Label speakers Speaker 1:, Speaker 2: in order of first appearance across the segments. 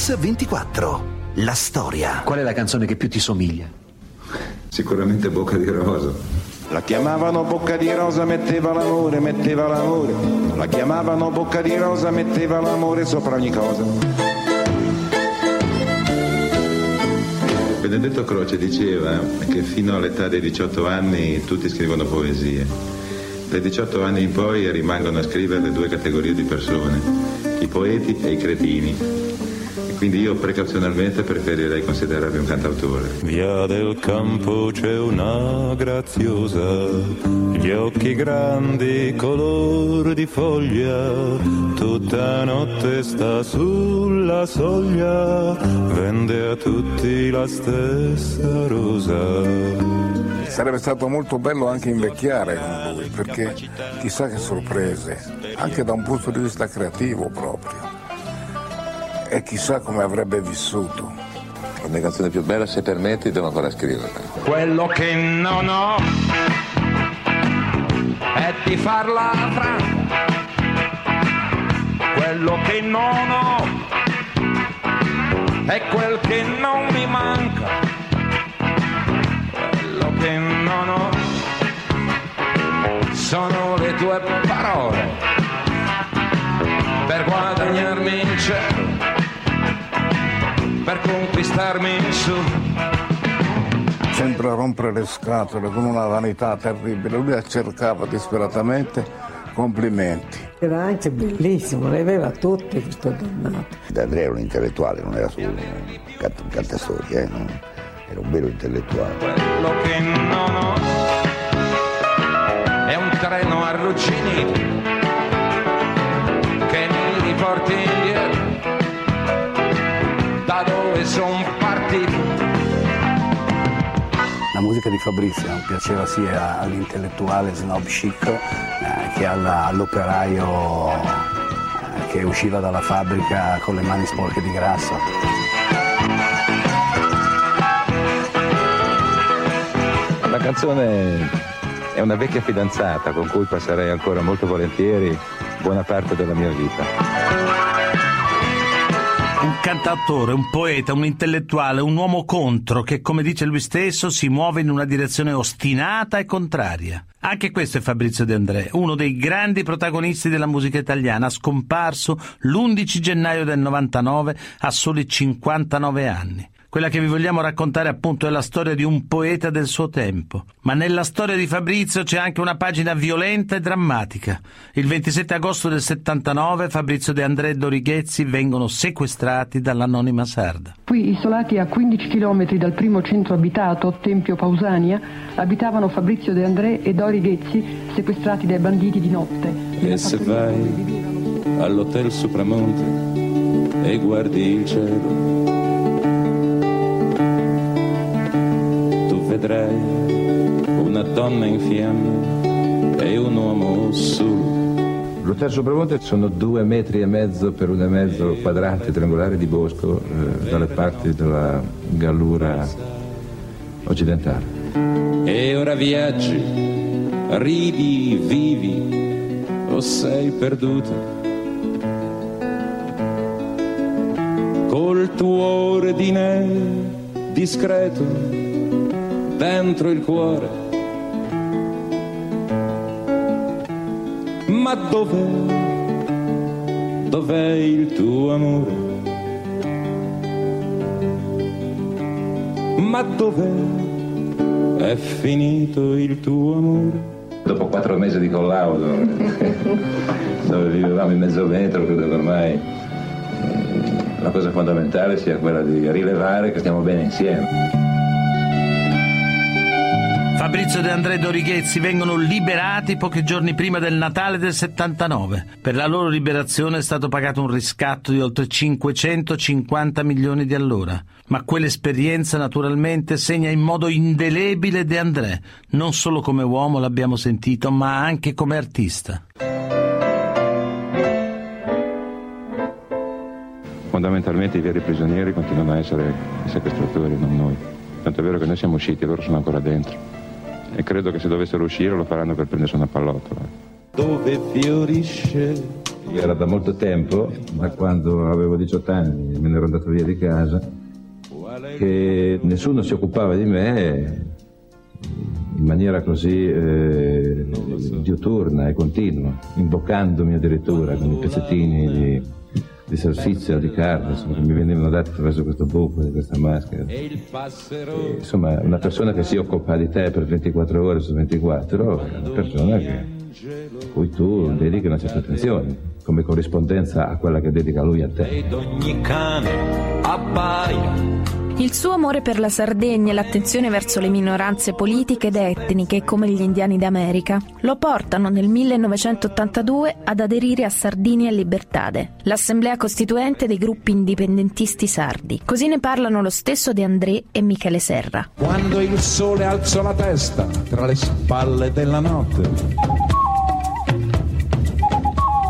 Speaker 1: Mix24. La storia.
Speaker 2: Qual è la canzone che più ti somiglia?
Speaker 3: Sicuramente Bocca di Rosa.
Speaker 4: La chiamavano Bocca di Rosa, metteva l'amore, metteva l'amore. La chiamavano Bocca di Rosa, metteva l'amore sopra ogni cosa.
Speaker 3: Benedetto Croce diceva che fino all'età dei 18 anni tutti scrivono poesie. Dai 18 anni in poi rimangono a scrivere due categorie di persone, i poeti e i cretini. Quindi io precauzionalmente preferirei considerarmi un cantautore.
Speaker 5: Via del campo c'è una graziosa, gli occhi grandi, color di foglia, tutta notte sta sulla soglia, vende a tutti la stessa rosa.
Speaker 6: Sarebbe stato molto bello anche invecchiare con lui, perché chissà che sorprese, anche da un punto di vista creativo proprio e chissà come avrebbe vissuto.
Speaker 7: La mia canzone più bella, se permetti, devo ancora scriverla.
Speaker 8: Quello che non ho è di farla franca. Quello che non ho è quel che non mi manca. Quello che non ho sono le tue parole per guadagnarmi in cielo per conquistarmi in su.
Speaker 6: Sempre a rompere le scatole con una vanità terribile, lui cercava disperatamente complimenti.
Speaker 9: Era anche bellissimo, le aveva tutte questo dannato.
Speaker 10: D'Andrea era un intellettuale, non era solo un cantastorie, eh? no? era un vero intellettuale.
Speaker 8: Quello che non ho è un treno arrugginito che dove sono partito.
Speaker 11: La musica di Fabrizio piaceva sia all'intellettuale snob chic eh, che alla, all'operaio eh, che usciva dalla fabbrica con le mani sporche di grasso.
Speaker 12: La canzone è una vecchia fidanzata con cui passerei ancora molto volentieri buona parte della mia vita
Speaker 13: un cantautore, un poeta, un intellettuale, un uomo contro che, come dice lui stesso, si muove in una direzione ostinata e contraria. Anche questo è Fabrizio De André, uno dei grandi protagonisti della musica italiana, scomparso l'11 gennaio del 99 a soli 59 anni. Quella che vi vogliamo raccontare appunto è la storia di un poeta del suo tempo. Ma nella storia di Fabrizio c'è anche una pagina violenta e drammatica. Il 27 agosto del 79 Fabrizio De André e Dorighezzi vengono sequestrati dall'anonima sarda.
Speaker 14: Qui, isolati a 15 km dal primo centro abitato, Tempio Pausania, abitavano Fabrizio De André e Dori Ghezzi, sequestrati dai banditi di notte.
Speaker 5: E se vai all'hotel Supramonte e guardi il cielo vedrai una donna in fiamme e un uomo su.
Speaker 12: L'hotel Sopramonte sono due metri e mezzo per un e mezzo quadranti triangolari di bosco eh, dalle parti della Gallura occidentale.
Speaker 5: E ora viaggi, ridi, vivi o sei perduto. Col tuo ordine discreto dentro il cuore. Ma dov'è, dov'è il tuo amore? Ma dov'è, è finito il tuo amore?
Speaker 12: Dopo quattro mesi di collaudo, dove vivevamo in mezzo metro, credo che ormai eh, la cosa fondamentale sia quella di rilevare che stiamo bene insieme.
Speaker 13: Fabrizio De André Dorighezzi vengono liberati pochi giorni prima del Natale del 79. Per la loro liberazione è stato pagato un riscatto di oltre 550 milioni di allora. Ma quell'esperienza naturalmente segna in modo indelebile De André, non solo come uomo l'abbiamo sentito, ma anche come artista.
Speaker 12: Fondamentalmente i veri prigionieri continuano a essere i sequestratori, non noi. Tanto è vero che noi siamo usciti loro sono ancora dentro e credo che se dovessero uscire lo faranno per prendersi una pallottola.
Speaker 5: Dove fiorisce
Speaker 12: Era da molto tempo, da quando avevo 18 anni, me ne ero andato via di casa, che nessuno si occupava di me in maniera così eh, diuturna e continua, imboccandomi addirittura con i pezzettini di, di salsiccia, di carne, insomma, che mi venivano dati attraverso questo buco di questa maschera. E, insomma, una persona che si occupa di te per 24 ore su 24 è una persona che, cui tu dedichi una certa attenzione, come corrispondenza a quella che dedica lui a te.
Speaker 8: Ed ogni cane abbaia
Speaker 15: il suo amore per la Sardegna e l'attenzione verso le minoranze politiche ed etniche, come gli indiani d'America, lo portano nel 1982 ad aderire a Sardinia Libertade, l'assemblea costituente dei gruppi indipendentisti sardi. Così ne parlano lo stesso De André e Michele Serra.
Speaker 4: Quando il sole alzò la testa tra le spalle della notte,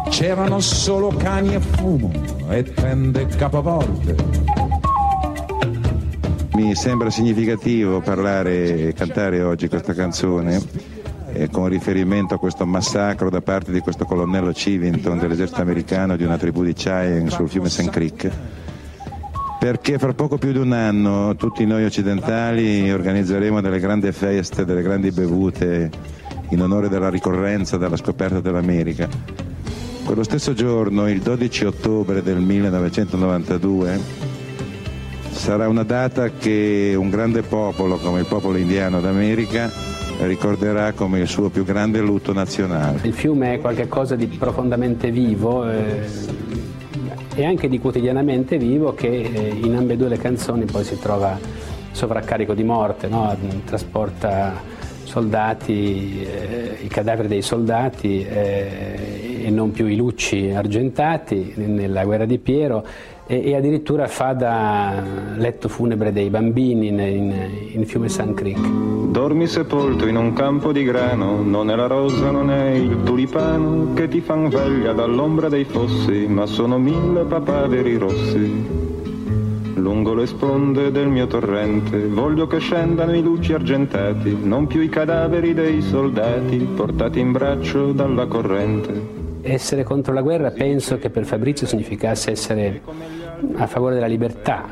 Speaker 4: c'erano solo cani e fumo e tende capovolte
Speaker 5: mi sembra significativo parlare e cantare oggi questa canzone eh, con riferimento a questo massacro da parte di questo colonnello Civington dell'esercito americano di una tribù di Cheyenne sul fiume St. Creek perché fra poco più di un anno tutti noi occidentali organizzeremo delle grandi feste, delle grandi bevute in onore della ricorrenza della scoperta dell'America. Quello stesso giorno, il 12 ottobre del 1992, sarà una data che un grande popolo come il popolo indiano d'America ricorderà come il suo più grande lutto nazionale.
Speaker 16: Il fiume è qualcosa di profondamente vivo eh, e anche di quotidianamente vivo che eh, in ambedue le canzoni poi si trova sovraccarico di morte, no? trasporta soldati, eh, i cadaveri dei soldati eh, e non più i lucci argentati nella guerra di Piero e, e, addirittura fa da letto funebre dei bambini in, in, in fiume San Creek.
Speaker 17: Dormi sepolto in un campo di grano, non è la rosa, non è il tulipano che ti fan veglia dall'ombra dei fossi, ma sono mille papaveri rossi. Lungo le sponde del mio torrente voglio che scendano i luci argentati, non più i cadaveri dei soldati portati in braccio dalla corrente.
Speaker 16: Essere contro la guerra penso che per Fabrizio significasse essere a favore della libertà,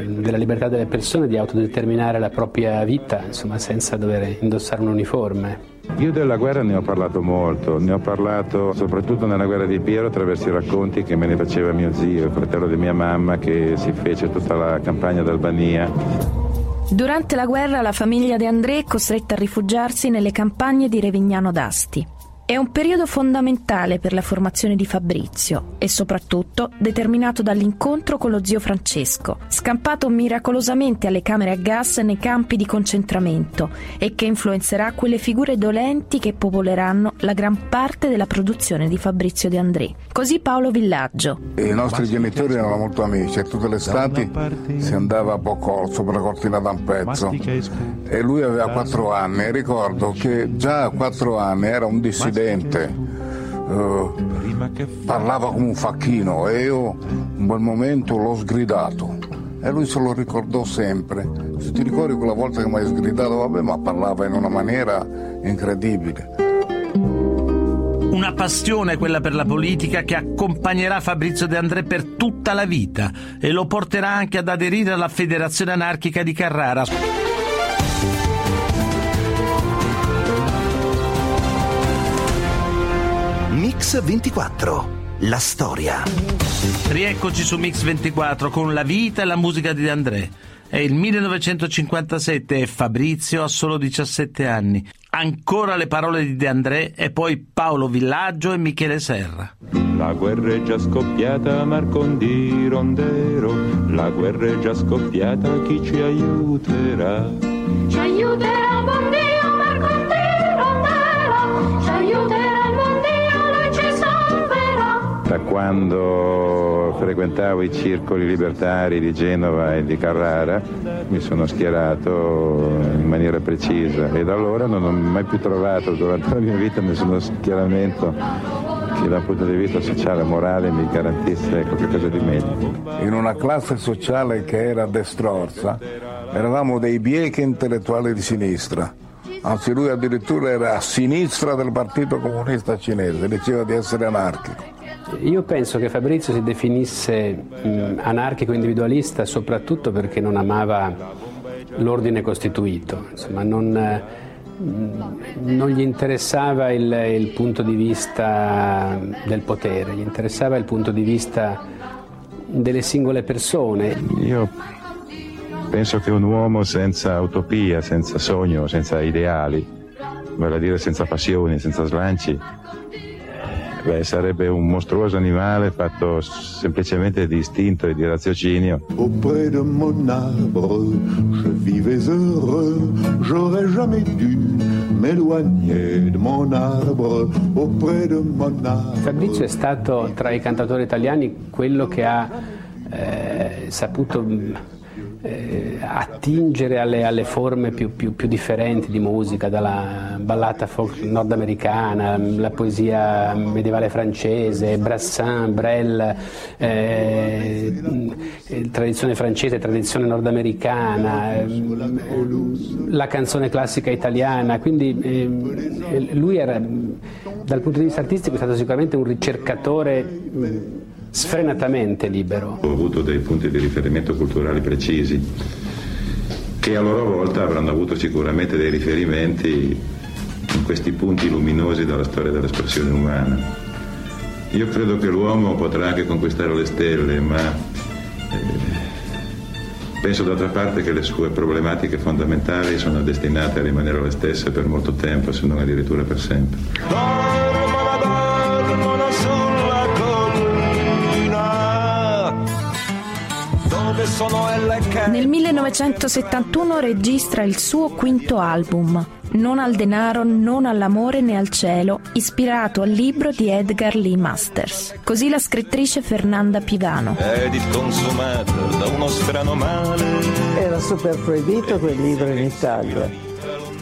Speaker 16: eh, della libertà delle persone di autodeterminare la propria vita, insomma, senza dover indossare un uniforme.
Speaker 5: Io della guerra ne ho parlato molto, ne ho parlato soprattutto nella guerra di Piero attraverso i racconti che me ne faceva mio zio, il fratello di mia mamma che si fece tutta la campagna d'Albania.
Speaker 15: Durante la guerra la famiglia De André è costretta a rifugiarsi nelle campagne di Revignano d'Asti. È un periodo fondamentale per la formazione di Fabrizio e soprattutto determinato dall'incontro con lo zio Francesco, scampato miracolosamente alle camere a gas nei campi di concentramento e che influenzerà quelle figure dolenti che popoleranno la gran parte della produzione di Fabrizio De André. Così Paolo Villaggio.
Speaker 6: I nostri genitori erano molto amici e tutte le estati si andava a Boccol sopra la cortina da un pezzo e lui aveva quattro anni e ricordo che già a quattro anni era un dissidente Presidente uh, parlava come un facchino e io in quel momento l'ho sgridato e lui se lo ricordò sempre. Se ti ricordi quella volta che mi hai sgridato, vabbè, ma parlava in una maniera incredibile.
Speaker 13: Una passione quella per la politica che accompagnerà Fabrizio De André per tutta la vita e lo porterà anche ad aderire alla Federazione Anarchica di Carrara.
Speaker 11: Mix 24. La storia.
Speaker 13: Rieccoci su Mix 24 con la vita e la musica di De André. È il 1957 e Fabrizio ha solo 17 anni. Ancora le parole di De André e poi Paolo Villaggio e Michele Serra.
Speaker 17: La guerra è già scoppiata, Marcondi Rondero. La guerra è già scoppiata, chi ci aiuterà?
Speaker 18: Ci aiuterà,
Speaker 5: da quando frequentavo i circoli libertari di Genova e di Carrara mi sono schierato in maniera precisa e da allora non ho mai più trovato durante la mia vita nessuno schieramento che dal punto di vista sociale e morale mi garantisse qualcosa di meglio.
Speaker 6: In una classe sociale che era destrorsa eravamo dei biechi intellettuali di sinistra. Anzi lui addirittura era a sinistra del Partito Comunista Cinese, diceva di essere anarchico
Speaker 16: Io penso che Fabrizio si definisse mh, anarchico individualista soprattutto perché non amava l'ordine costituito, insomma, non, mh, non gli interessava il, il, punto di vista del potere, gli interessava il punto di vista delle singole persone.
Speaker 5: Io penso che un uomo senza utopia, senza sogno, senza ideali, vale a dire senza passioni, senza slanci, Beh, sarebbe un mostruoso animale fatto semplicemente di istinto e di raziocinio.
Speaker 19: Auprès de mon arbre, je vivais heureux, j'aurais jamais dû m'éloigner de mon arbre, auprès de mon arbre.
Speaker 16: Fabrizio è stato tra i cantatori italiani quello che ha eh, saputo eh, attingere alle, alle forme più, più, più, differenti di musica, dalla ballata folk nordamericana, la poesia medievale francese, Brassin, Brel, eh, tradizione francese, tradizione nordamericana, eh, la canzone classica italiana, quindi eh, lui era dal punto di vista artistico è stato sicuramente un ricercatore sfrenatamente libero.
Speaker 5: Ho avuto dei punti di riferimento culturali precisi che a loro volta avranno avuto sicuramente dei riferimenti in questi punti luminosi della storia dell'espressione umana. Io credo che l'uomo potrà anche conquistare le stelle, ma eh, penso d'altra parte che le sue problematiche fondamentali sono destinate a rimanere le stesse per molto tempo, se non addirittura per sempre.
Speaker 15: Nel 1971 registra il suo quinto album, Non al denaro, non all'amore né al cielo, ispirato al libro di Edgar Lee Masters. Così la scrittrice Fernanda Pivano.
Speaker 17: Edith consumata da uno strano male.
Speaker 9: Era super proibito quel libro in Italia.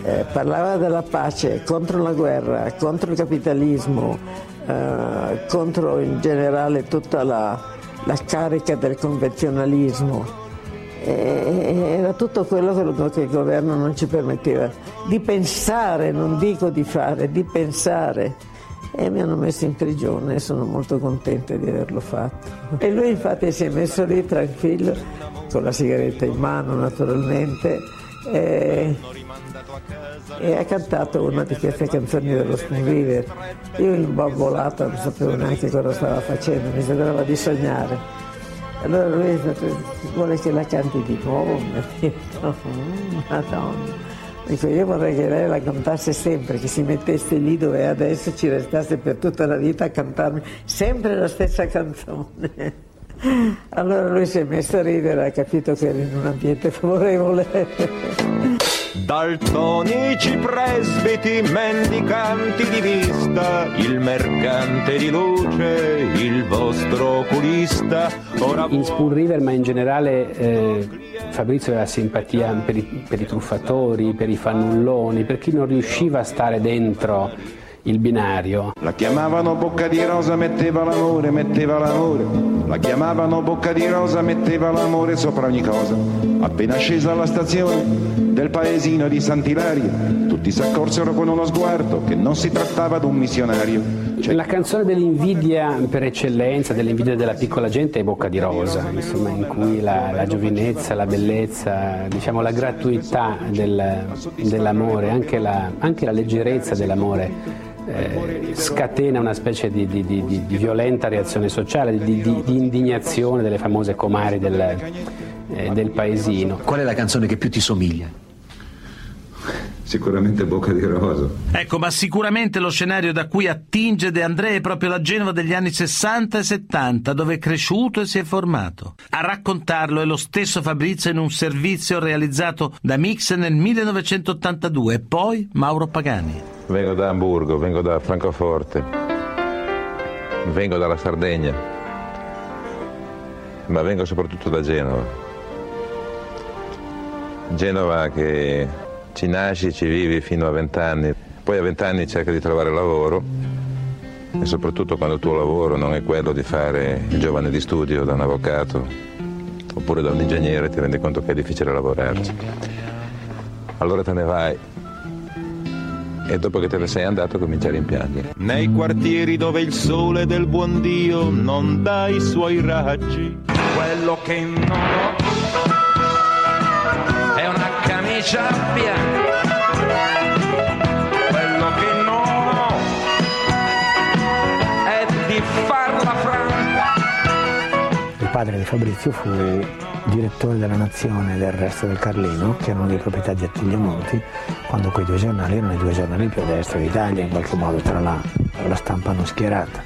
Speaker 9: Eh, parlava della pace, contro la guerra, contro il capitalismo, eh, contro in generale tutta la la carica del convenzionalismo. Era tutto quello che il governo non ci permetteva di pensare, non dico di fare, di pensare. E mi hanno messo in prigione e sono molto contenta di averlo fatto. E lui infatti si è messo lì tranquillo, con la sigaretta in mano naturalmente, e e ha cantato una di queste canzoni dello Spoon River. Io in bambolata non sapevo neanche cosa stava facendo, mi sembrava di sognare. Allora lui ha detto, vuole che la canti di nuovo? Mi ha detto, mm, madonna. Dico, io vorrei che lei la cantasse sempre, che si mettesse lì dove è adesso ci restasse per tutta la vita a cantarmi sempre la stessa canzone. Allora lui si è messo a ridere, ha capito che era in un ambiente favorevole.
Speaker 17: Daltonici presbiti, mendicanti di vista, il mercante di luce, il vostro oculista. Ora
Speaker 16: in Spoon River, ma in generale eh, Fabrizio aveva simpatia per i, per i truffatori, per i fannulloni, per chi non riusciva a stare dentro il binario.
Speaker 4: La chiamavano bocca di rosa, metteva l'amore, metteva l'amore. La chiamavano bocca di rosa, metteva l'amore sopra ogni cosa. Appena scesa alla stazione del paesino di Sant'Ilaria, tutti si accorsero con uno sguardo che non si trattava di un missionario.
Speaker 16: Cioè... La canzone dell'invidia per eccellenza, dell'invidia della piccola gente è Bocca di Rosa, insomma, in cui la, la giovinezza, la bellezza, diciamo, la gratuità del, dell'amore, anche la, anche la leggerezza dell'amore eh, scatena una specie di, di, di, di, violenta reazione sociale, di, indignazione delle famose comari del, eh, del paesino.
Speaker 11: Qual è la canzone che più ti somiglia?
Speaker 5: Sicuramente Bocca di Rosa.
Speaker 13: Ecco, ma sicuramente lo scenario da cui attinge De André è proprio la Genova degli anni 60 e 70, dove è cresciuto e si è formato. A raccontarlo è lo stesso Fabrizio in un servizio realizzato da Mix nel 1982 e poi Mauro Pagani.
Speaker 5: Vengo da Hamburgo, vengo da Francoforte, vengo dalla Sardegna, ma vengo soprattutto da Genova. Genova che ci nasci, ci vivi fino a vent'anni, poi a vent'anni cerchi di trovare lavoro e soprattutto quando il tuo lavoro non è quello di fare il giovane di studio da un avvocato oppure da un ingegnere ti rendi conto che è difficile lavorarci. Allora te ne vai
Speaker 7: e dopo che te ne sei andato cominci a rimpiangere.
Speaker 5: Nei quartieri dove il sole del buon Dio non dà i suoi raggi.
Speaker 8: Quello che non ho è una camicia bianca.
Speaker 20: Padre di Fabrizio fu direttore della Nazione del resto del Carlino, che erano di proprietà di Attilio Monti, quando quei due giornali erano i due giornali più a destra d'Italia, in qualche modo tra la, la stampa non schierata.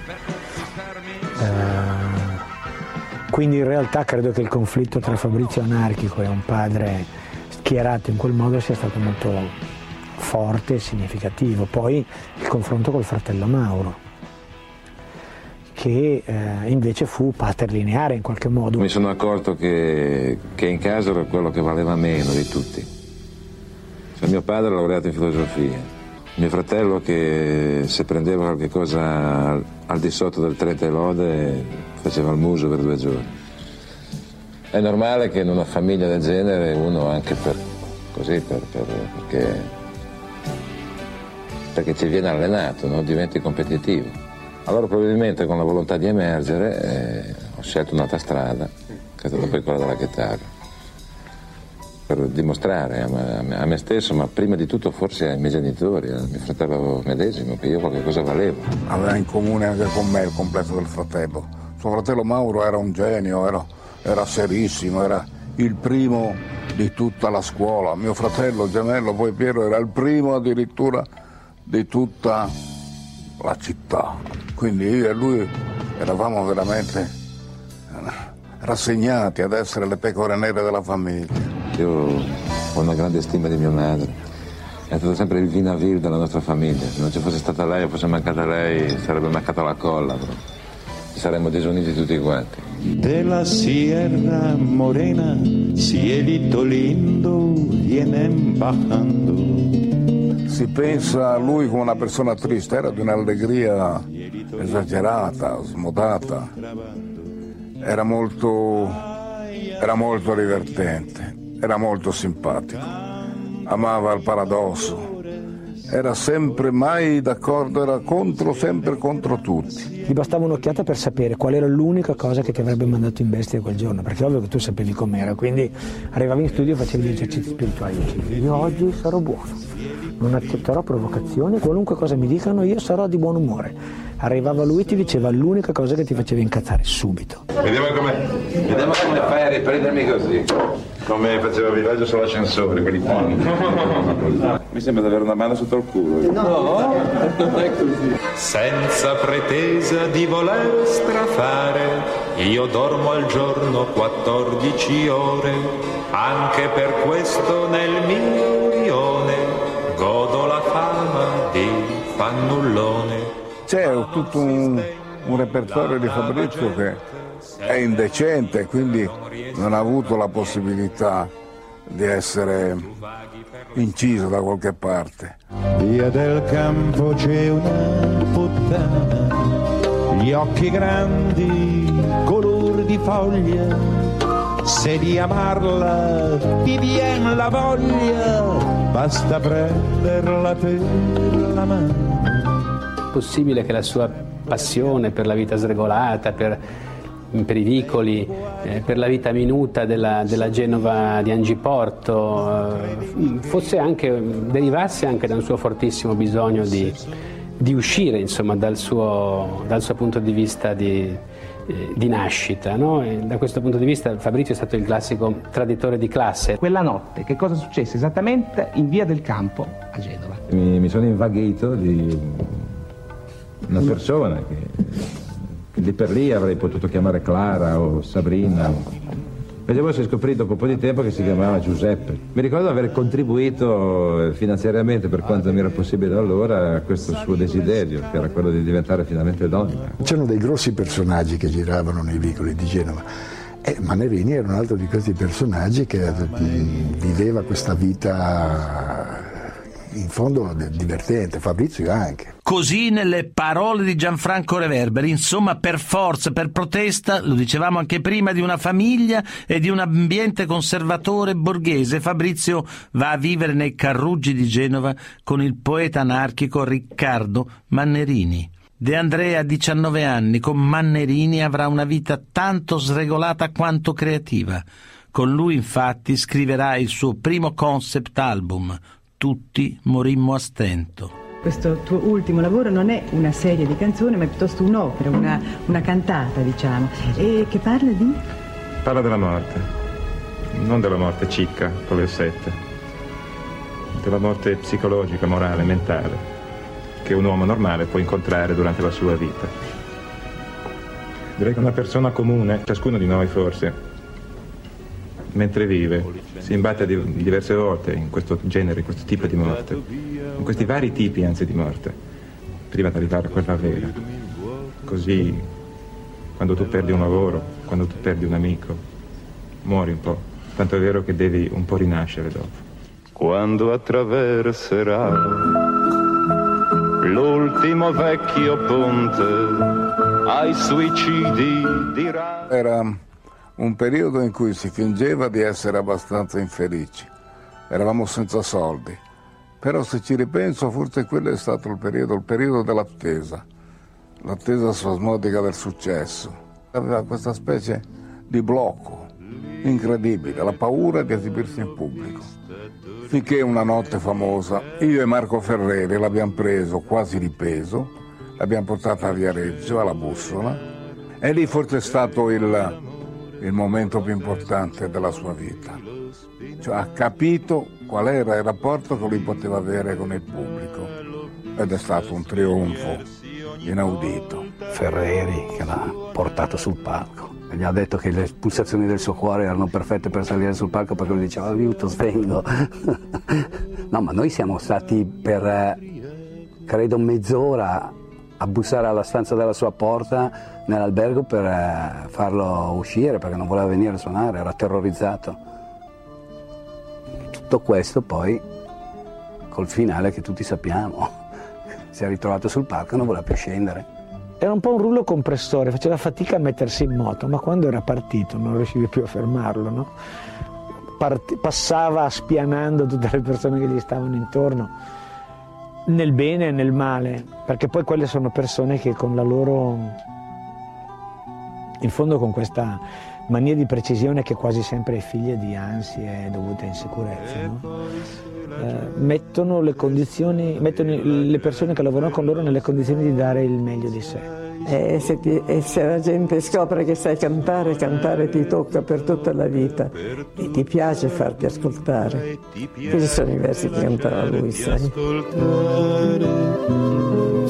Speaker 20: Eh, quindi in realtà credo che il conflitto tra Fabrizio anarchico e un padre schierato in quel modo sia stato molto forte e significativo. Poi il confronto col fratello Mauro che eh, invece fu paterlineare in qualche modo.
Speaker 7: Mi sono accorto che, che in casa ero quello che valeva meno di tutti. Cioè, mio padre è laureato in filosofia, mio fratello che se prendeva qualche cosa al, al di sotto del 30 e lode faceva il muso per due giorni. È normale che in una famiglia del genere uno anche per così, per, per, perché, perché ci viene allenato, no? diventi competitivo. Allora probabilmente con la volontà di emergere eh, ho scelto un'altra strada, che è stata poi quella della chitarra, per dimostrare a me, a me stesso, ma prima di tutto forse ai miei genitori, al mio fratello medesimo, che io qualche cosa valevo.
Speaker 6: Aveva in comune anche con me il complesso del fratello. Suo fratello Mauro era un genio, era, era serissimo, era il primo di tutta la scuola. Mio fratello gemello, poi Piero, era il primo addirittura di tutta la città. Quindi io e lui eravamo veramente rassegnati ad essere le pecore nere della famiglia.
Speaker 7: Io ho una grande stima di mia madre. È stato sempre il vinavir della nostra famiglia. Se non ci fosse stata lei o fosse mancata lei, sarebbe mancata la colla. Bro. Ci saremmo disuniti tutti quanti.
Speaker 5: Della Sierra Morena, cielito lindo, viene bajando.
Speaker 6: Si pensa a lui come una persona triste, era di un'allegria esagerata, smodata. Era molto, era molto divertente, era molto simpatico, amava il paradosso, era sempre mai d'accordo, era contro, sempre contro tutti.
Speaker 20: Ti bastava un'occhiata per sapere qual era l'unica cosa che ti avrebbe mandato in bestia quel giorno, perché ovvio che tu sapevi com'era, quindi arrivavi in studio e facevi gli esercizi spirituali dicevi io oggi sarò buono, non accetterò provocazioni, qualunque cosa mi dicano io sarò di buon umore. Arrivava lui e ti diceva l'unica cosa che ti faceva incazzare subito.
Speaker 12: Vediamo come, vediamo come fai a riprendermi così. Come faceva il villaggio sull'ascensore, quelli buoni. Mi sembra di avere una mano sotto il culo.
Speaker 8: No, non è così.
Speaker 5: Senza pretesa di voler strafare, io dormo al giorno 14 ore, anche per questo nel mio rione godo la fama di fannullone.
Speaker 6: C'è tutto un, un repertorio di Fabrizio che è indecente, quindi non ha avuto la possibilità di essere inciso da qualche parte.
Speaker 21: Via del campo c'è una puttana, gli occhi grandi, color di foglia. Se di amarla ti viene la voglia, basta prenderla per la mano.
Speaker 16: Possibile che la sua passione per la vita sregolata, per, per i vicoli, eh, per la vita minuta della, della Genova di Angiporto, eh, fosse anche, derivasse anche da un suo fortissimo bisogno di, di uscire insomma, dal, suo, dal suo punto di vista di, eh, di nascita. No? da questo punto di vista Fabrizio è stato il classico traditore di classe.
Speaker 2: Quella notte che cosa successe esattamente in via del campo a Genova?
Speaker 7: Mi, mi sono invaghito di una persona che, che lì per lì avrei potuto chiamare Clara o Sabrina. Invece poi si è scoprito dopo un po' di tempo che si chiamava Giuseppe. Mi ricordo di aver contribuito eh, finanziariamente per quanto mi era possibile allora a questo suo desiderio, che era quello di diventare finalmente donna.
Speaker 22: C'erano dei grossi personaggi che giravano nei vicoli di Genova. E Manerini era un altro di questi personaggi che mh, viveva questa vita in fondo divertente, Fabrizio anche.
Speaker 13: Così nelle parole di Gianfranco Reverberi, insomma per forza, per protesta, lo dicevamo anche prima, di una famiglia e di un ambiente conservatore borghese, Fabrizio va a vivere nei Carruggi di Genova con il poeta anarchico Riccardo Mannerini. De Andrea a 19 anni con Mannerini avrà una vita tanto sregolata quanto creativa. Con lui infatti scriverà il suo primo concept album, Tutti morimmo a stento.
Speaker 23: Questo tuo ultimo lavoro non è una serie di canzoni, ma è piuttosto un'opera, una, una cantata, diciamo, e che parla di?
Speaker 5: Parla della morte, non della morte cicca con le sette, della morte psicologica, morale, mentale, che un uomo normale può incontrare durante la sua vita. Direi che una persona comune, ciascuno di noi forse, mentre vive, si imbatte di- diverse volte in questo genere, in questo tipo di morte, in questi vari tipi anzi di morte, prima di arrivare a quella vera. Così, quando tu perdi un lavoro, quando tu perdi un amico, muori un po', tanto è vero che devi un po' rinascere dopo.
Speaker 17: Quando attraverserà l'ultimo vecchio ponte ai suicidi dirà
Speaker 6: Era un periodo in cui si fingeva di essere abbastanza infelici. Eravamo senza soldi. Però se ci ripenso, forse quello è stato il periodo, il periodo dell'attesa, l'attesa spasmodica del successo. Aveva questa specie di blocco incredibile, la paura di esibirsi in pubblico. Finché una notte famosa, io e Marco Ferreri l'abbiamo preso quasi di peso, l'abbiamo portata a Viareggio, alla bussola, e lì forse è stato il, il momento più importante della sua vita. Cioè, ha capito qual era il rapporto che lui poteva avere con il pubblico ed è stato un trionfo inaudito.
Speaker 11: Ferreri che l'ha portato sul palco. Gli ha detto che le pulsazioni del suo cuore erano perfette per salire sul palco perché lui diceva aiuto, svengo. no, ma noi siamo stati per eh, credo mezz'ora a bussare alla stanza della sua porta nell'albergo per eh, farlo uscire perché non voleva venire a suonare, era terrorizzato. Tutto questo poi col finale che tutti sappiamo. Si è ritrovato sul palco e non voleva più scendere.
Speaker 20: Era un po' un rullo compressore, faceva fatica a mettersi in moto, ma quando era partito non riuscivi più a fermarlo, no? Part- passava spianando tutte le persone che gli stavano intorno, nel bene e nel male, perché poi quelle sono persone che con la loro, in fondo con questa mania di precisione che quasi sempre è figlia di ansie dovute a insicurezze, no? Eh, mettono, le mettono le persone che lavorano con loro nelle condizioni di dare il meglio di sé.
Speaker 9: E se, ti- e se la gente scopre che sai cantare, cantare ti tocca per tutta la vita e ti piace farti ascoltare. Questi sono i versi che cantava lui, sai.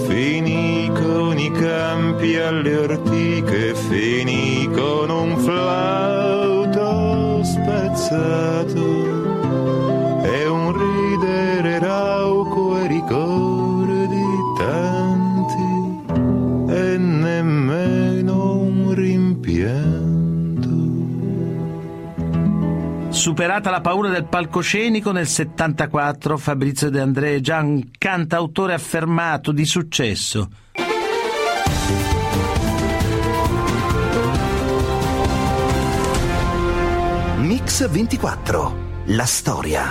Speaker 17: Finì con i campi alle ortiche, finì con un flauto spezzato
Speaker 13: Superata la paura del palcoscenico, nel 74 Fabrizio De André è già un cantautore affermato di successo.
Speaker 11: Mix 24. La storia.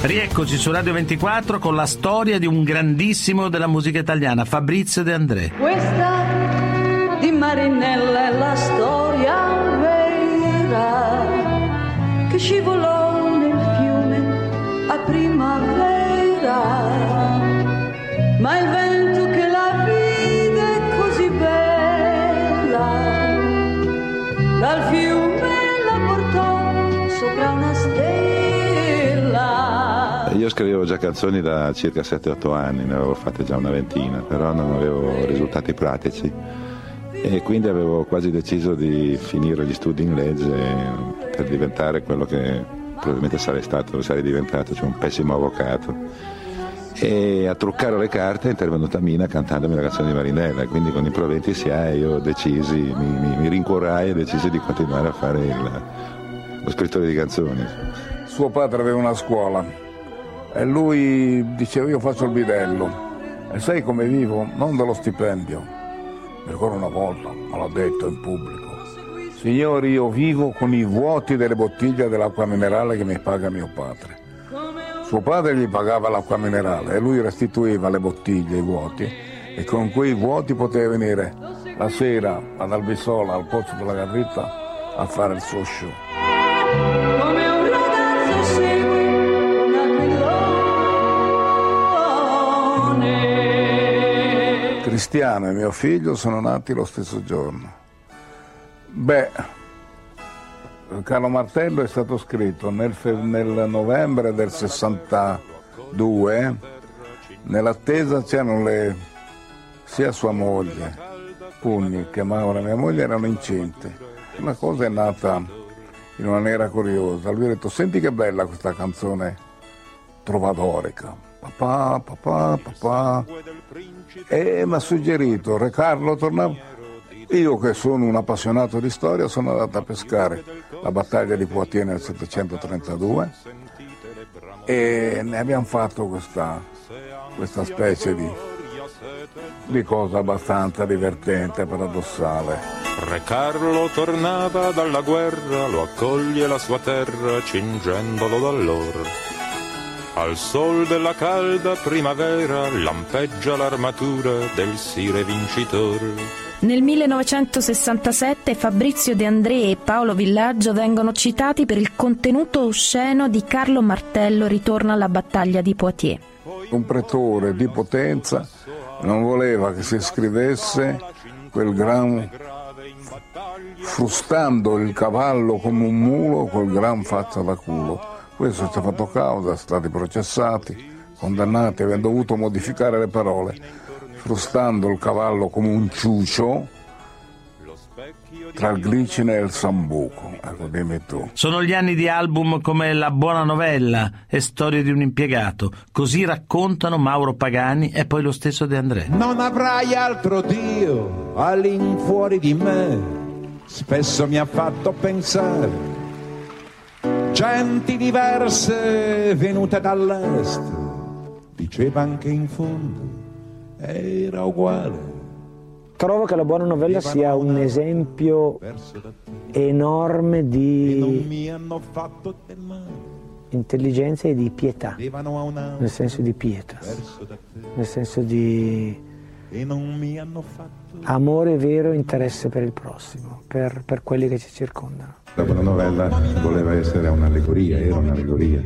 Speaker 13: Rieccoci su Radio 24 con la storia di un grandissimo della musica italiana, Fabrizio De André.
Speaker 18: Questa di Marinella è la storia che scivolò nel fiume a primavera. Ma il vento che la vide così bella dal fiume la portò sopra una stella.
Speaker 5: Io scrivevo già canzoni da circa 7-8 anni, ne avevo fatte già una ventina, però non avevo risultati pratici e quindi avevo quasi deciso di finire gli studi in legge per diventare quello che probabilmente sarei stato, sarei diventato, cioè un pessimo avvocato. E a truccare le carte è intervenuta Mina cantandomi la canzone di Marinella, quindi con i proventi si ha io decisi, mi, mi, mi rincuorai e decisi di continuare a fare il- lo scrittore di canzoni.
Speaker 6: Suo padre aveva una scuola E lui diceva io faccio il bidello. E sai come vivo? Non dallo stipendio. Mi ricordo una volta, me l'ha detto in pubblico. Signori, io vivo con i vuoti delle bottiglie dell'acqua minerale che mi paga mio padre. Suo padre gli pagava l'acqua minerale e lui restituiva le bottiglie, i vuoti, e con quei vuoti poteva venire la sera ad Albisola, al pozzo della Garritta, a fare il suo show. Cristiano e mio figlio sono nati lo stesso giorno. Beh, Carlo Martello è stato scritto nel, nel novembre del 62, nell'attesa c'erano le, sia sua moglie, Pugni, che Maura, mia moglie, erano incinte. Una cosa è nata in una maniera curiosa. Lui ha detto, senti che bella questa canzone trovadorica. Papà, papà, papà. E mi ha suggerito, Re Carlo tornava. Io che sono un appassionato di storia sono andato a pescare la battaglia di Poitiers nel 732 e ne abbiamo fatto questa, questa specie di, di cosa abbastanza divertente, paradossale.
Speaker 24: Re Carlo tornava dalla guerra, lo accoglie la sua terra, cingendolo d'allora. Al sol della calda primavera lampeggia l'armatura del sire vincitore.
Speaker 15: Nel 1967 Fabrizio De André e Paolo Villaggio vengono citati per il contenuto osceno di Carlo Martello Ritorna alla battaglia di Poitiers.
Speaker 6: Un pretore di potenza non voleva che si scrivesse quel gran frustando il cavallo come un mulo col gran faccia da culo. Questo ci ha fatto causa, stati processati, condannati, avendo dovuto modificare le parole, frustando il cavallo come un ciucio tra il glicine e il sambuco. Ecco, dimmi tu.
Speaker 13: Sono gli anni di album come La buona novella e Storia di un impiegato. Così raccontano Mauro Pagani e poi lo stesso De André.
Speaker 25: Non avrai altro Dio all'infuori di me, spesso mi ha fatto pensare. Genti diverse venute dall'est, diceva anche in fondo, era uguale.
Speaker 20: Trovo che la buona novella sia un esempio enorme di intelligenza e di pietà, nel senso di pietà, nel senso di amore vero e interesse per il prossimo, per, per quelli che ci circondano.
Speaker 5: La buona novella voleva essere un'allegoria, era un'allegoria,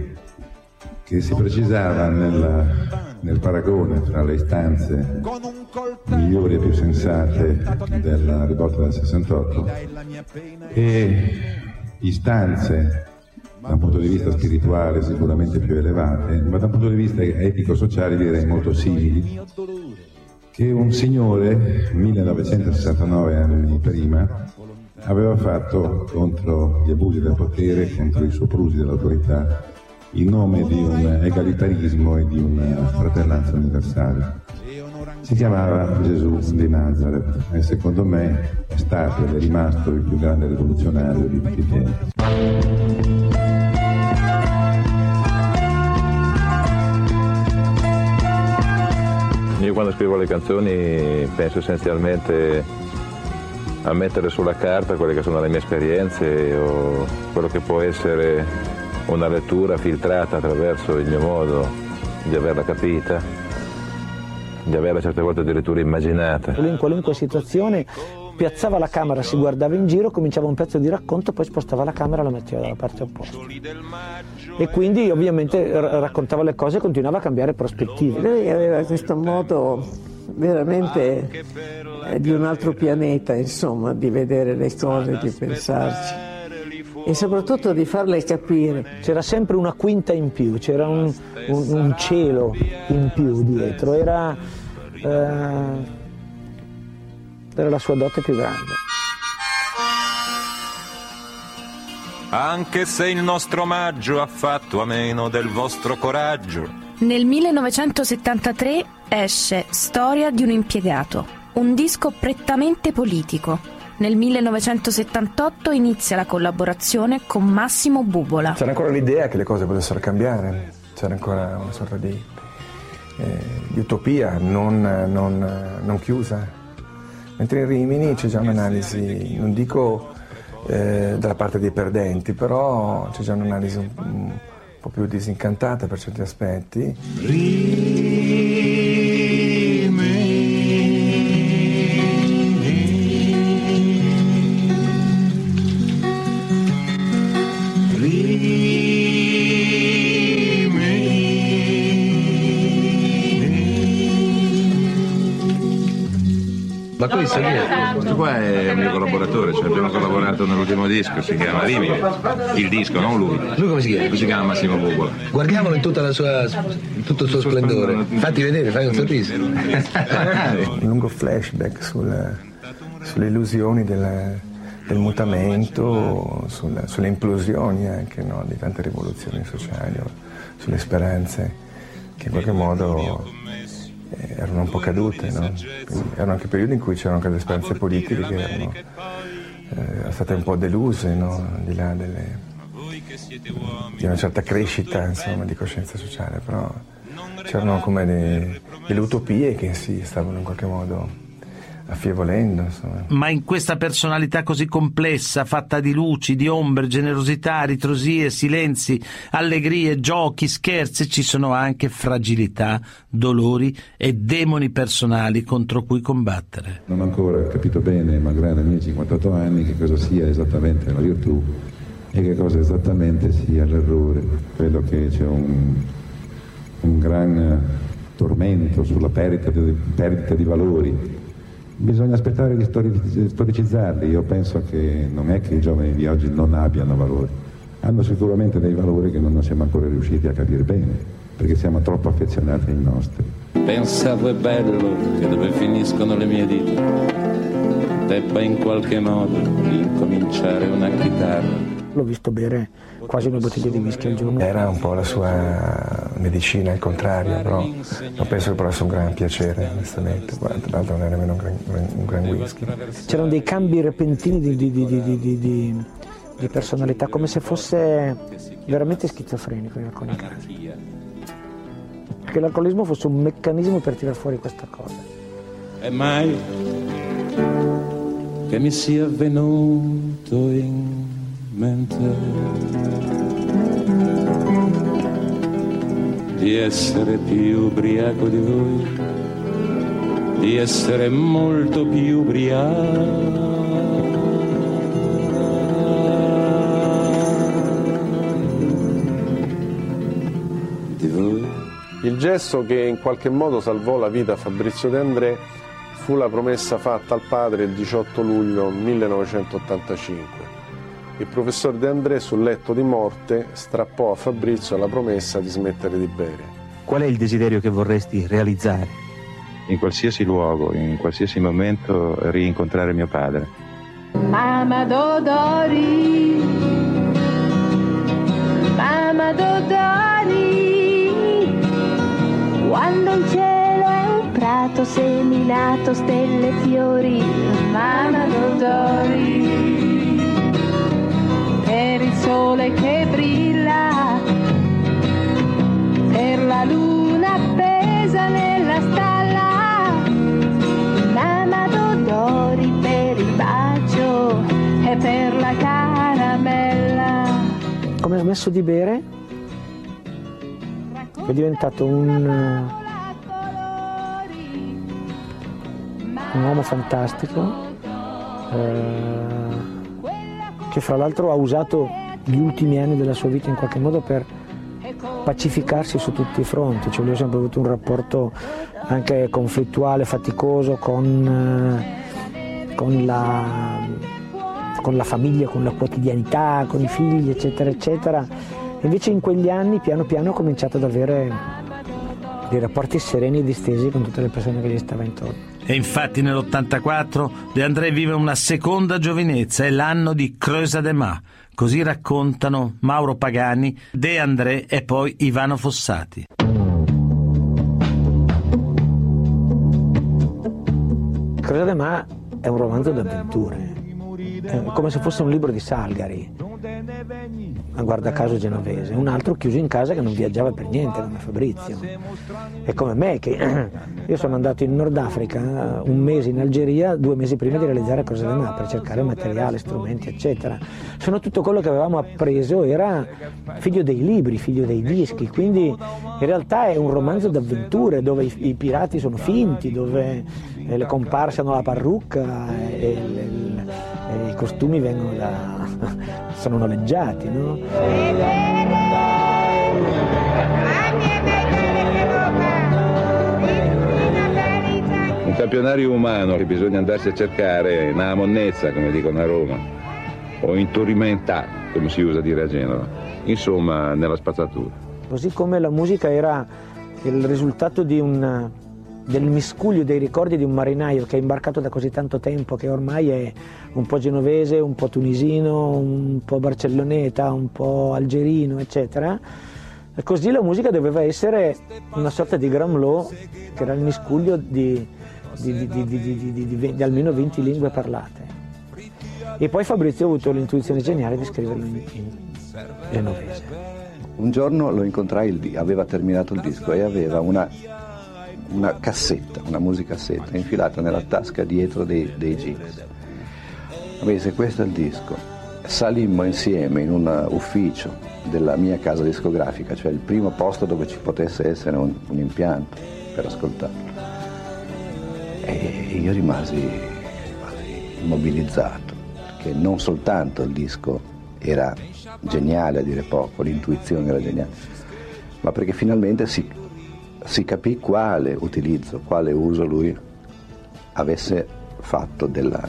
Speaker 5: che si precisava nella- nel paragone tra le istanze migliori e più sensate della rivolta del 68 e istanze da un punto di vista spirituale sicuramente più elevate, ma da un punto di vista etico-sociale direi molto simili, che un signore 1969 anni prima aveva fatto contro gli abusi del potere, contro i soprusi dell'autorità, in nome di un egalitarismo e di una fratellanza universale. Si chiamava Gesù di Nazareth e secondo me è stato ed è rimasto il più grande rivoluzionario di tutti i tempi.
Speaker 12: Io quando scrivo le canzoni penso essenzialmente a mettere sulla carta quelle che sono le mie esperienze o quello che può essere una lettura filtrata attraverso il mio modo di averla capita, di averla certe volte addirittura immaginata.
Speaker 20: Lui in qualunque situazione piazzava la camera, si guardava in giro, cominciava un pezzo di racconto, poi spostava la camera e la metteva dalla parte opposta. E quindi ovviamente ra- raccontava le cose e continuava a cambiare prospettive.
Speaker 9: Lui aveva questo modo veramente eh, di un altro pianeta, insomma, di vedere le cose, di pensarci e soprattutto di farle capire.
Speaker 20: C'era sempre una quinta in più, c'era un, un- un cielo in più dietro, era, eh, era la sua dote più grande.
Speaker 24: Anche se il nostro omaggio ha fatto a meno del vostro coraggio,
Speaker 15: Nel 1973 esce Storia di un impiegato, un disco prettamente politico. Nel 1978 inizia la collaborazione con Massimo Bubola.
Speaker 26: C'era ancora l'idea che le cose potessero cambiare.
Speaker 27: c'era ancora una sorta di, eh, di utopia non, non, non, chiusa. Mentre in Rimini c'è già un'analisi, non dico eh, dalla parte dei perdenti, però c'è già un'analisi un, un po' più disincantata per certi aspetti.
Speaker 5: Disco, si chiama Rimini. Il disco, non lui.
Speaker 28: Lui come si chiama?
Speaker 5: Lui si chiama Massimo Bubola.
Speaker 28: Guardiamolo in, sua, in tutto il suo splendore. Fatti vedere, fai un sorriso.
Speaker 27: un lungo flashback sul, sulle illusioni del, del mutamento, sul, sulle implosioni anche no, di tante rivoluzioni sociali, sulle speranze che in qualche modo eh, erano un po' cadute, no? erano anche periodi in cui c'erano anche delle speranze politiche che erano state un po' deluse, no? al di là delle, di una certa crescita insomma, di coscienza sociale, però c'erano come dei, delle utopie che si stavano in qualche modo affievolendo. Insomma.
Speaker 13: Ma in questa personalità così complessa, fatta di luci, di ombre, generosità, ritrosie, silenzi, allegrie, giochi, scherzi, ci sono anche fragilità, dolori e demoni personali contro cui combattere.
Speaker 12: Non ho ancora capito bene, malgrado i miei 58 anni, che cosa sia esattamente la virtù e che cosa esattamente sia l'errore. Credo che c'è un, un gran tormento sulla perdita di, perdita di valori Bisogna aspettare di storicizzarli, io penso che non è che i giovani di oggi non abbiano valori, hanno sicuramente dei valori che non siamo ancora riusciti a capire bene, perché siamo troppo affezionati ai nostri.
Speaker 29: Pensavo è bello che dove finiscono le mie dita. Debba in qualche modo incominciare una chitarra.
Speaker 20: L'ho visto bere quasi una bottiglia di whisky al giorno.
Speaker 27: Era un po' la sua medicina, il contrario, però non penso che potesse un gran piacere, onestamente. Tra l'altro non era nemmeno un gran, un gran whisky.
Speaker 20: C'erano dei cambi repentini di, di, di, di, personalità, come se fosse veramente schizofrenico in alcuni casi. Che l'alcolismo fosse un meccanismo per tirar fuori questa cosa.
Speaker 29: E mai che mi sia venuto in mente di essere più ubriaco di voi, di essere molto più ubriaco. Di voi.
Speaker 26: Il gesto che in qualche modo salvò la vita a Fabrizio De André fu la promessa fatta al padre il 18 luglio 1985 il professor De André sul letto di morte strappò a Fabrizio la promessa di smettere di bere.
Speaker 30: Qual è il desiderio che vorresti realizzare?
Speaker 5: In qualsiasi luogo, in qualsiasi momento, rincontrare mio padre.
Speaker 18: Mamma Dodori, mamma Dodori, quando il cielo è un prato seminato stelle e fiori, mamma Dodori sole che brilla, per la luna appesa nella stalla, mamma d'odori per il bacio e per la caramella.
Speaker 20: Come ha smesso di bere? È diventato un, un uomo fantastico. Eh, che fra l'altro ha usato gli ultimi anni della sua vita in qualche modo per pacificarsi su tutti i fronti, cioè lui ha sempre avuto un rapporto anche conflittuale, faticoso con, eh, con, la, con la famiglia, con la quotidianità, con i figli, eccetera, eccetera. Invece in quegli anni piano piano ha cominciato ad avere dei rapporti sereni e distesi con tutte le persone che gli stava intorno.
Speaker 13: E infatti nell'84 De André vive una seconda giovinezza, è l'anno di Creusa de Ma. Così raccontano Mauro Pagani, De André e poi Ivano Fossati.
Speaker 20: Creusa de Ma è un romanzo d'avventure, è come se fosse un libro di Salgari guarda caso genovese, un altro chiuso in casa che non viaggiava per niente come Fabrizio. E come me che io sono andato in Nord Africa un mese in Algeria, due mesi prima di realizzare Cosa de Ma per cercare materiale, strumenti eccetera. Sono tutto quello che avevamo appreso era figlio dei libri, figlio dei dischi, quindi in realtà è un romanzo d'avventure dove i, i pirati sono finti, dove eh, le comparse hanno la parrucca e, e, e i costumi vengono da, sono noleggiati. No?
Speaker 5: Un campionario umano che bisogna andarsi a cercare nella monnezza, come dicono a Roma, o in turimentà, come si usa dire a Genova, insomma nella spazzatura.
Speaker 20: Così come la musica era il risultato di un, del miscuglio dei ricordi di un marinaio che è imbarcato da così tanto tempo, che ormai è un po' genovese, un po' tunisino, un po' barcelloneta, un po' algerino, eccetera. E così la musica doveva essere una sorta di Gramlò, che era il miscuglio di, di, di, di almeno 20 lingue parlate. E poi Fabrizio ha avuto l'intuizione geniale di scriverlo in, in genovese.
Speaker 31: Un giorno lo incontrai, aveva terminato il disco e aveva una, una cassetta, una musicassetta infilata nella tasca dietro dei, dei jeans. Mi disse questo è il disco. Salimmo insieme in un ufficio della mia casa discografica, cioè il primo posto dove ci potesse essere un, un impianto per ascoltarlo. E io rimasi, rimasi immobilizzato, perché non soltanto il disco era geniale a dire poco, l'intuizione era geniale, ma perché finalmente si, si capì quale utilizzo, quale uso lui avesse fatto della,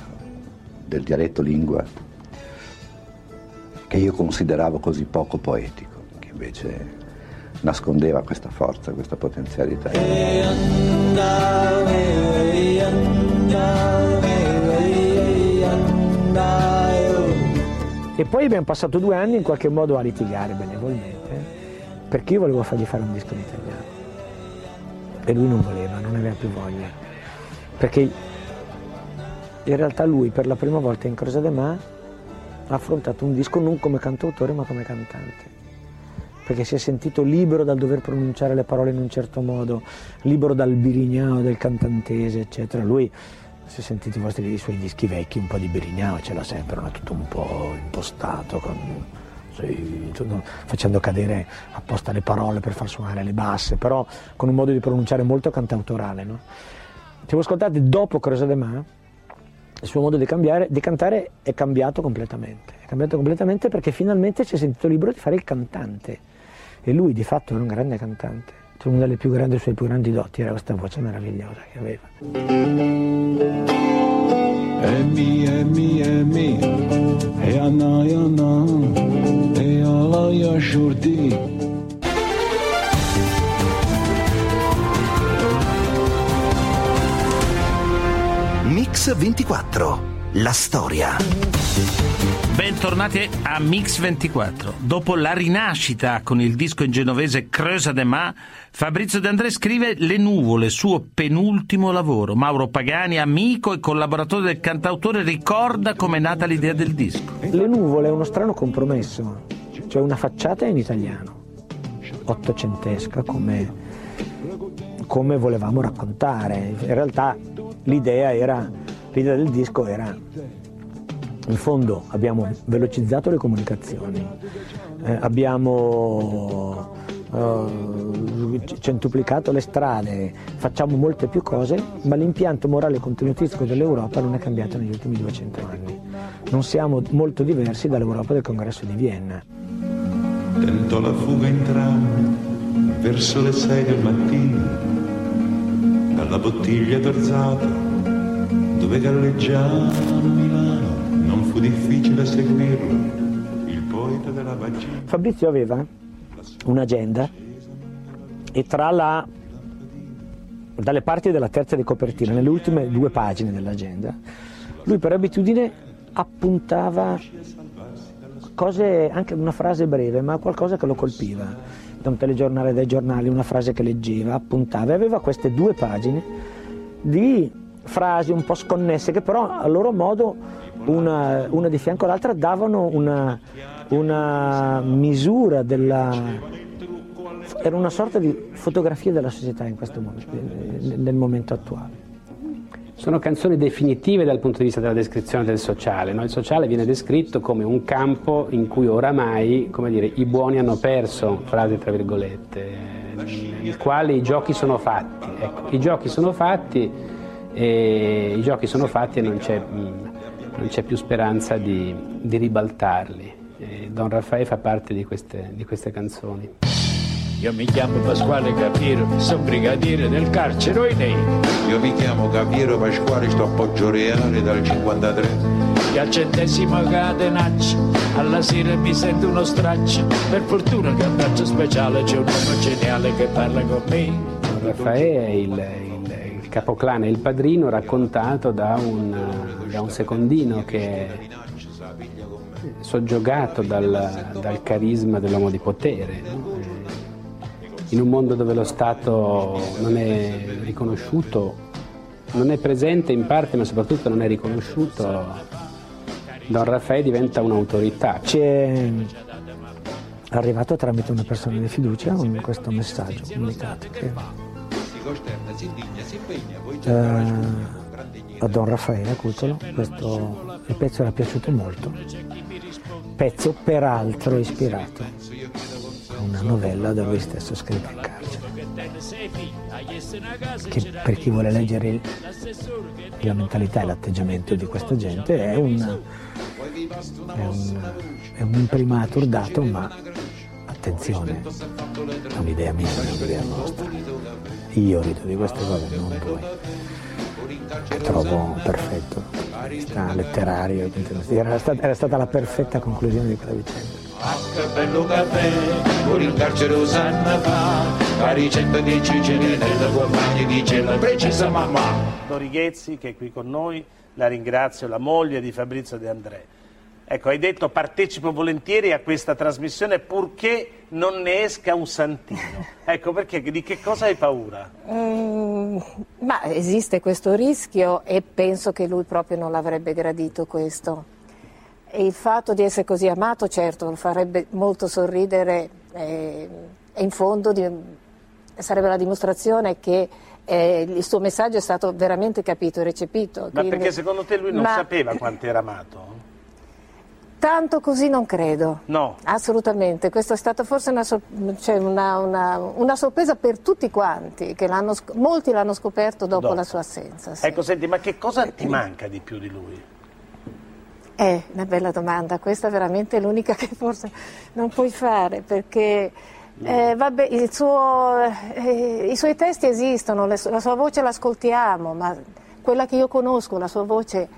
Speaker 31: del dialetto lingua che io consideravo così poco poetico, che invece nascondeva questa forza, questa potenzialità.
Speaker 20: E poi abbiamo passato due anni in qualche modo a litigare benevolmente, perché io volevo fargli fare un disco in italiano. E lui non voleva, non aveva più voglia. Perché in realtà lui per la prima volta in Crosa de Ma ha affrontato un disco non come cantautore ma come cantante perché si è sentito libero dal dover pronunciare le parole in un certo modo, libero dal birignao, del cantantese, eccetera. Lui si è sentito i, vostri, i suoi dischi vecchi, un po' di birignao, ce l'ha sempre, ma tutto un po' impostato, con, facendo cadere apposta le parole per far suonare le basse, però con un modo di pronunciare molto cantautorale. No? Se voi ascoltate dopo Crosa de Ma, il suo modo di, cambiare, di cantare è cambiato completamente. È cambiato completamente perché finalmente si è sentito libero di fare il cantante. E lui di fatto era un grande cantante. Cioè, una delle più grandi, sue più grandi doti era questa voce meravigliosa che aveva.
Speaker 25: E mi, e mi, e mi, e anna, e anna, e alla, ya shurti.
Speaker 32: Mix 24, la storia.
Speaker 13: Bentornati a Mix 24. Dopo la rinascita con il disco in genovese Creusa de Ma, Fabrizio De André scrive Le nuvole, suo penultimo lavoro. Mauro Pagani, amico e collaboratore del cantautore, ricorda come è nata l'idea del disco.
Speaker 20: Le nuvole è uno strano compromesso, cioè una facciata in italiano, ottocentesca come, come volevamo raccontare. In realtà l'idea era, l'idea del disco era in fondo abbiamo velocizzato le comunicazioni, eh, abbiamo eh, centuplicato le strade, facciamo molte più cose, ma l'impianto morale contenutistico dell'Europa non è cambiato negli ultimi 200 anni. Non siamo molto diversi dall'Europa del congresso di Vienna.
Speaker 25: Tentò la fuga in tram verso le sei del mattino, dalla bottiglia d'orzata dove galleggiava Milano non fu difficile seguirlo, il poeta della vagina.
Speaker 20: Fabrizio aveva un'agenda e tra la dalle parti della terza di copertina, nelle ultime due pagine dell'agenda, lui per abitudine appuntava cose, anche una frase breve, ma qualcosa che lo colpiva, da un telegiornale, dai giornali, una frase che leggeva, appuntava e aveva queste due pagine di frasi un po' sconnesse che però a loro modo una, una di fianco all'altra davano una, una misura della... era una sorta di fotografia della società in questo momento, nel momento attuale.
Speaker 16: Sono canzoni definitive dal punto di vista della descrizione del sociale. No? Il sociale viene descritto come un campo in cui oramai dire, i buoni hanno perso, frase tra virgolette, nel quale i giochi sono fatti. Ecco, I giochi sono fatti e, giochi sono fatti e non c'è, non c'è più speranza di, di ribaltarli. E Don Raffaele fa parte di queste, di queste canzoni.
Speaker 8: Io mi chiamo Pasquale Capiero, sono brigadiere del carcere Oinei.
Speaker 33: Io mi chiamo Capiero Pasquale, sto a Poggio Reale dal 53.
Speaker 8: E al centesimo catenaccio, alla sera mi sento uno straccio. Per fortuna che a braccio speciale c'è un uomo geniale che parla con me.
Speaker 16: Raffaele è il, il, il capoclane, il padrino raccontato da un, da un secondino che è soggiogato dal, dal carisma dell'uomo di potere. No? In un mondo dove lo Stato non è riconosciuto, non è presente in parte ma soprattutto non è riconosciuto, Don Raffaele diventa un'autorità.
Speaker 20: C'è arrivato tramite una persona di fiducia un, questo messaggio comunicato che eh, a Don Raffaele Cutolo questo, il pezzo era piaciuto molto, pezzo peraltro ispirato una novella da lui stesso scritta in carcere. Che per chi vuole leggere il, la mentalità e l'atteggiamento di questa gente è un, è un, è un imprimatur dato, ma attenzione, è un'idea mia, è un'idea nostra. Io rido di queste cose, non voi. Che trovo perfetto, sta letterario, era stata, era stata la perfetta conclusione di quella vicenda.
Speaker 8: Ah, che bello caffè, pure in carcere Osanna fa, la ricetta di Cicene nella compagnia dice la precisa mamma.
Speaker 34: Dorighezzi che è qui con noi, la ringrazio, la moglie di Fabrizio De André. Ecco, hai detto partecipo volentieri a questa trasmissione purché non ne esca un santino. Ecco, perché di che cosa hai paura?
Speaker 35: Mm, ma esiste questo rischio e penso che lui proprio non l'avrebbe gradito questo. E il fatto di essere così amato, certo, lo farebbe molto sorridere eh, e in fondo di, sarebbe la dimostrazione che eh, il suo messaggio è stato veramente capito e recepito.
Speaker 34: Ma
Speaker 35: quindi-
Speaker 34: perché secondo te lui non
Speaker 35: Ma-
Speaker 34: sapeva quanto era amato?
Speaker 35: Tanto così non credo.
Speaker 34: No.
Speaker 35: Assolutamente, questa è stata forse una, sor- cioè una- una- una sorpresa per tutti quanti, che l'hanno sc- molti l'hanno scoperto dopo,
Speaker 34: Dopo.
Speaker 35: la sua assenza. sì.
Speaker 34: Ecco, senti, ma che cosa ti manca di più di lui?
Speaker 35: È una bella domanda, questa è veramente l'unica che forse non puoi fare perché eh, vabbè, il suo- eh, i suoi testi esistono, le la sua voce l'ascoltiamo, ma quella che io conosco, la sua voce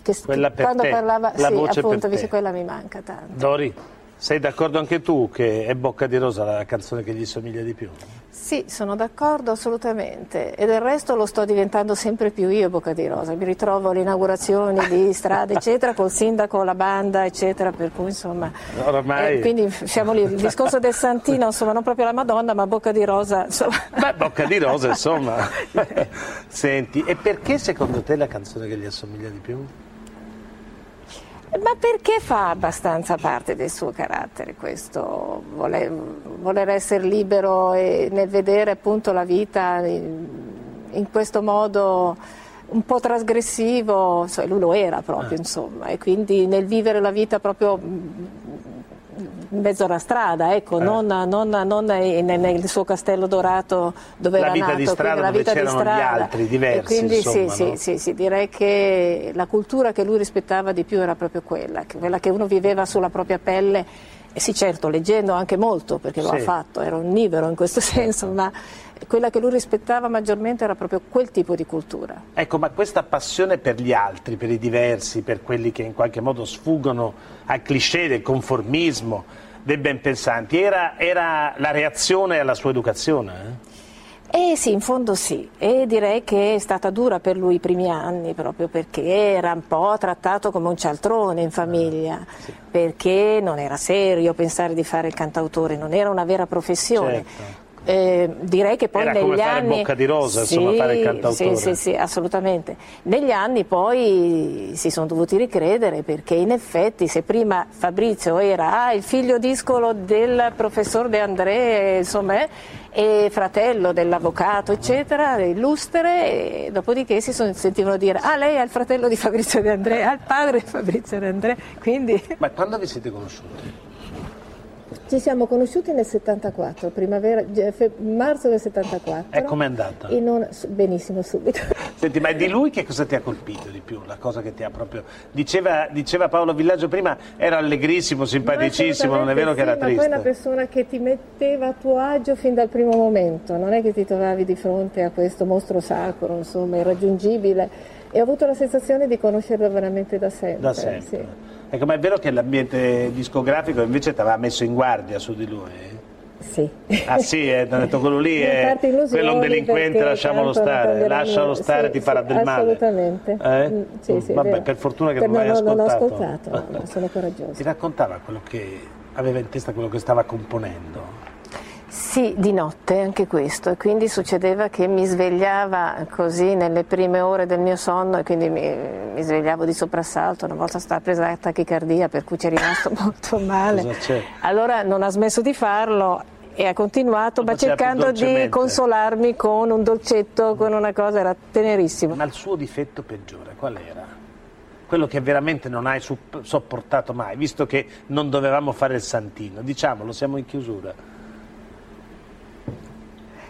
Speaker 35: che s-
Speaker 34: Quella per
Speaker 35: quando
Speaker 34: te,
Speaker 35: parlava,
Speaker 34: la
Speaker 35: sì,
Speaker 34: voce per
Speaker 35: appunto,
Speaker 34: te.
Speaker 35: dice quella mi manca tanto.
Speaker 34: Dori, sei d'accordo anche tu che è Bocca di Rosa la canzone che gli somiglia di più?
Speaker 35: Sì, sono d'accordo assolutamente e del resto lo sto diventando sempre più io Bocca di Rosa, mi ritrovo alle inaugurazioni di strade eccetera col sindaco, la banda eccetera, per cui insomma...
Speaker 34: Oramai...
Speaker 35: Eh, quindi siamo lì, il discorso del Santino, insomma, non proprio la Madonna, ma Bocca di Rosa, insomma.
Speaker 34: Beh, Bocca di Rosa, insomma. Senti, e perché secondo te la canzone che gli assomiglia di più?
Speaker 35: Ma perché fa abbastanza parte del suo carattere questo, voler, voler essere libero e nel vedere appunto la vita in, in questo modo un po' trasgressivo, lui lo era proprio, insomma, e quindi nel vivere la vita proprio in mezzo alla strada, ecco,
Speaker 34: Eh.
Speaker 35: non, non- non nel, nel suo castello dorato dove
Speaker 34: La
Speaker 35: era
Speaker 34: vita
Speaker 35: nato,
Speaker 34: di strada
Speaker 35: la
Speaker 34: dove
Speaker 35: vita di
Speaker 34: c'erano gli
Speaker 35: strada.
Speaker 34: altri, diversi,
Speaker 35: E quindi
Speaker 34: insomma,
Speaker 35: sì,
Speaker 34: no?
Speaker 35: sì, sì, sì, direi che la cultura che lui rispettava di più era proprio quella, quella che uno viveva sulla propria pelle. E sì, certo, leggendo anche molto, perché lo ha fatto, era onnivoro in questo senso, ma quella che lui rispettava maggiormente era proprio quel tipo di cultura.
Speaker 34: Ecco, ma questa passione per gli altri, per i diversi, per quelli che in qualche modo sfuggono al cliché del conformismo, dei ben pensanti, era, era la reazione alla sua educazione? eh?
Speaker 35: Eh sì, in fondo sì, e direi che è stata dura per lui i primi anni, proprio perché era un po' trattato come un cialtrone in famiglia, perché non era serio pensare di fare il cantautore, non era una vera professione.
Speaker 34: Certo.
Speaker 35: Eh, direi che poi
Speaker 34: Era
Speaker 35: negli
Speaker 34: come fare
Speaker 35: anni
Speaker 34: Bocca di Rosa, insomma, fare il cantautore.
Speaker 35: Sì, sì, sì, assolutamente. Negli anni poi si sono dovuti ricredere perché in effetti se prima Fabrizio era ah, il figlio discolo del professor De André, insomma, eh, e fratello dell'avvocato, eccetera, illustre, e dopodiché si sono- sentivano dire ah lei è il fratello di Fabrizio De André, ah il padre di Fabrizio De André, quindi
Speaker 34: Ma quando vi siete conosciuti?
Speaker 35: Ci siamo conosciuti nel 74, primavera, ge- fe- marzo del 74.
Speaker 34: E com'è andata?
Speaker 35: Un- benissimo subito.
Speaker 34: Senti, ma di lui che cosa ti ha colpito di più? La cosa che ti ha proprio... Diceva, diceva Paolo Villaggio prima, era allegrissimo, simpaticissimo, non è vero che era
Speaker 35: Sì, Ma poi è
Speaker 34: triste?
Speaker 35: una persona che ti metteva a tuo agio fin dal primo momento, non è che ti trovavi di fronte a questo mostro sacro, insomma, irraggiungibile. E ho avuto la sensazione di conoscerlo veramente da sempre.
Speaker 34: Da sempre.
Speaker 35: sì.
Speaker 34: Ecco, ma è vero che l'ambiente discografico invece ti aveva messo in guardia su di lui?
Speaker 35: Sì.
Speaker 34: Ah sì, eh, ti ha detto quello lì
Speaker 35: Non
Speaker 34: è, quello è un delinquente, lasciamolo stare, lascialo stare,
Speaker 35: Sì,
Speaker 34: ti farà
Speaker 35: sì,
Speaker 34: del male.
Speaker 35: Assolutamente.
Speaker 34: Eh?
Speaker 35: Mm, sì, sì,
Speaker 34: Vabbè, per fortuna che
Speaker 35: Per-
Speaker 34: non l'hai
Speaker 35: non, non ho
Speaker 34: ascoltato.
Speaker 35: ascoltato, no, sono coraggiosa.
Speaker 34: Ti raccontava quello che aveva in testa, quello che stava componendo?
Speaker 35: Sì, di notte anche questo, e quindi succedeva che mi svegliava così nelle prime ore del mio sonno e quindi mi, mi svegliavo di soprassalto, una volta stava presa la tachicardia per cui ci è rimasto molto male.
Speaker 34: Cosa c'è?
Speaker 35: Allora non ha smesso di farlo e ha continuato, ma cercando di consolarmi con un dolcetto, con una cosa, era tenerissimo.
Speaker 34: Ma il suo difetto peggiore qual era? Quello che veramente non hai sopportato mai, visto che non dovevamo fare il santino. Diciamolo, siamo in chiusura.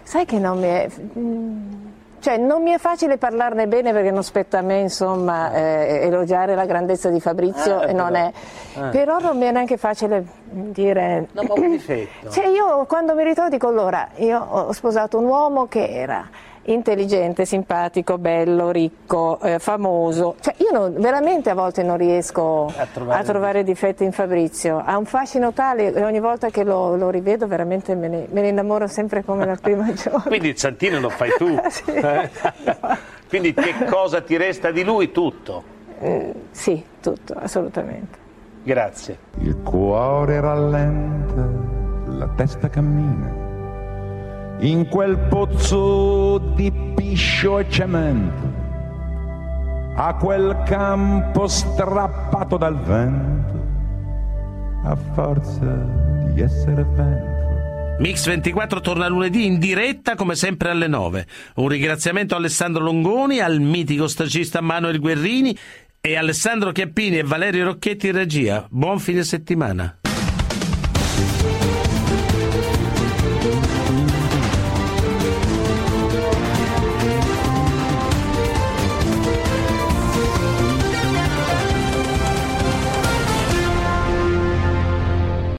Speaker 35: Sai che non mi è... mm, Cioè, non mi è facile parlarne bene perché non spetta a me, insomma, eh, elogiare la grandezza di Fabrizio,
Speaker 34: Ah,
Speaker 35: e non
Speaker 34: però.
Speaker 35: è...
Speaker 34: Ah.
Speaker 35: Però non mi è neanche facile dire...
Speaker 34: No, ma un difetto.
Speaker 35: Cioè, io quando mi ritrovo dico, allora, io ho sposato un uomo che era intelligente, simpatico, bello, ricco, eh, famoso. Cioè, io non- veramente a volte non riesco
Speaker 34: A trovare-
Speaker 35: a trovare difetti in Fabrizio. Ha un fascino tale e ogni volta che lo, lo rivedo veramente me ne, me ne innamoro sempre come la prima giorno.
Speaker 34: Quindi il santino lo fai tu. Eh? Quindi che cosa ti resta di lui? Tutto.
Speaker 35: Mm, sì, tutto, assolutamente.
Speaker 34: Grazie.
Speaker 25: Il cuore rallenta, la testa cammina. In quel pozzo di piscio e cemento, a quel campo strappato dal vento, a forza di essere vento.
Speaker 13: Mix 24 torna lunedì in diretta come sempre alle 9. Un ringraziamento a Alessandro Longoni, al mitico stagista Manuel Guerrini e Alessandro Chiappini e Valerio Rocchetti in regia. Buon fine settimana.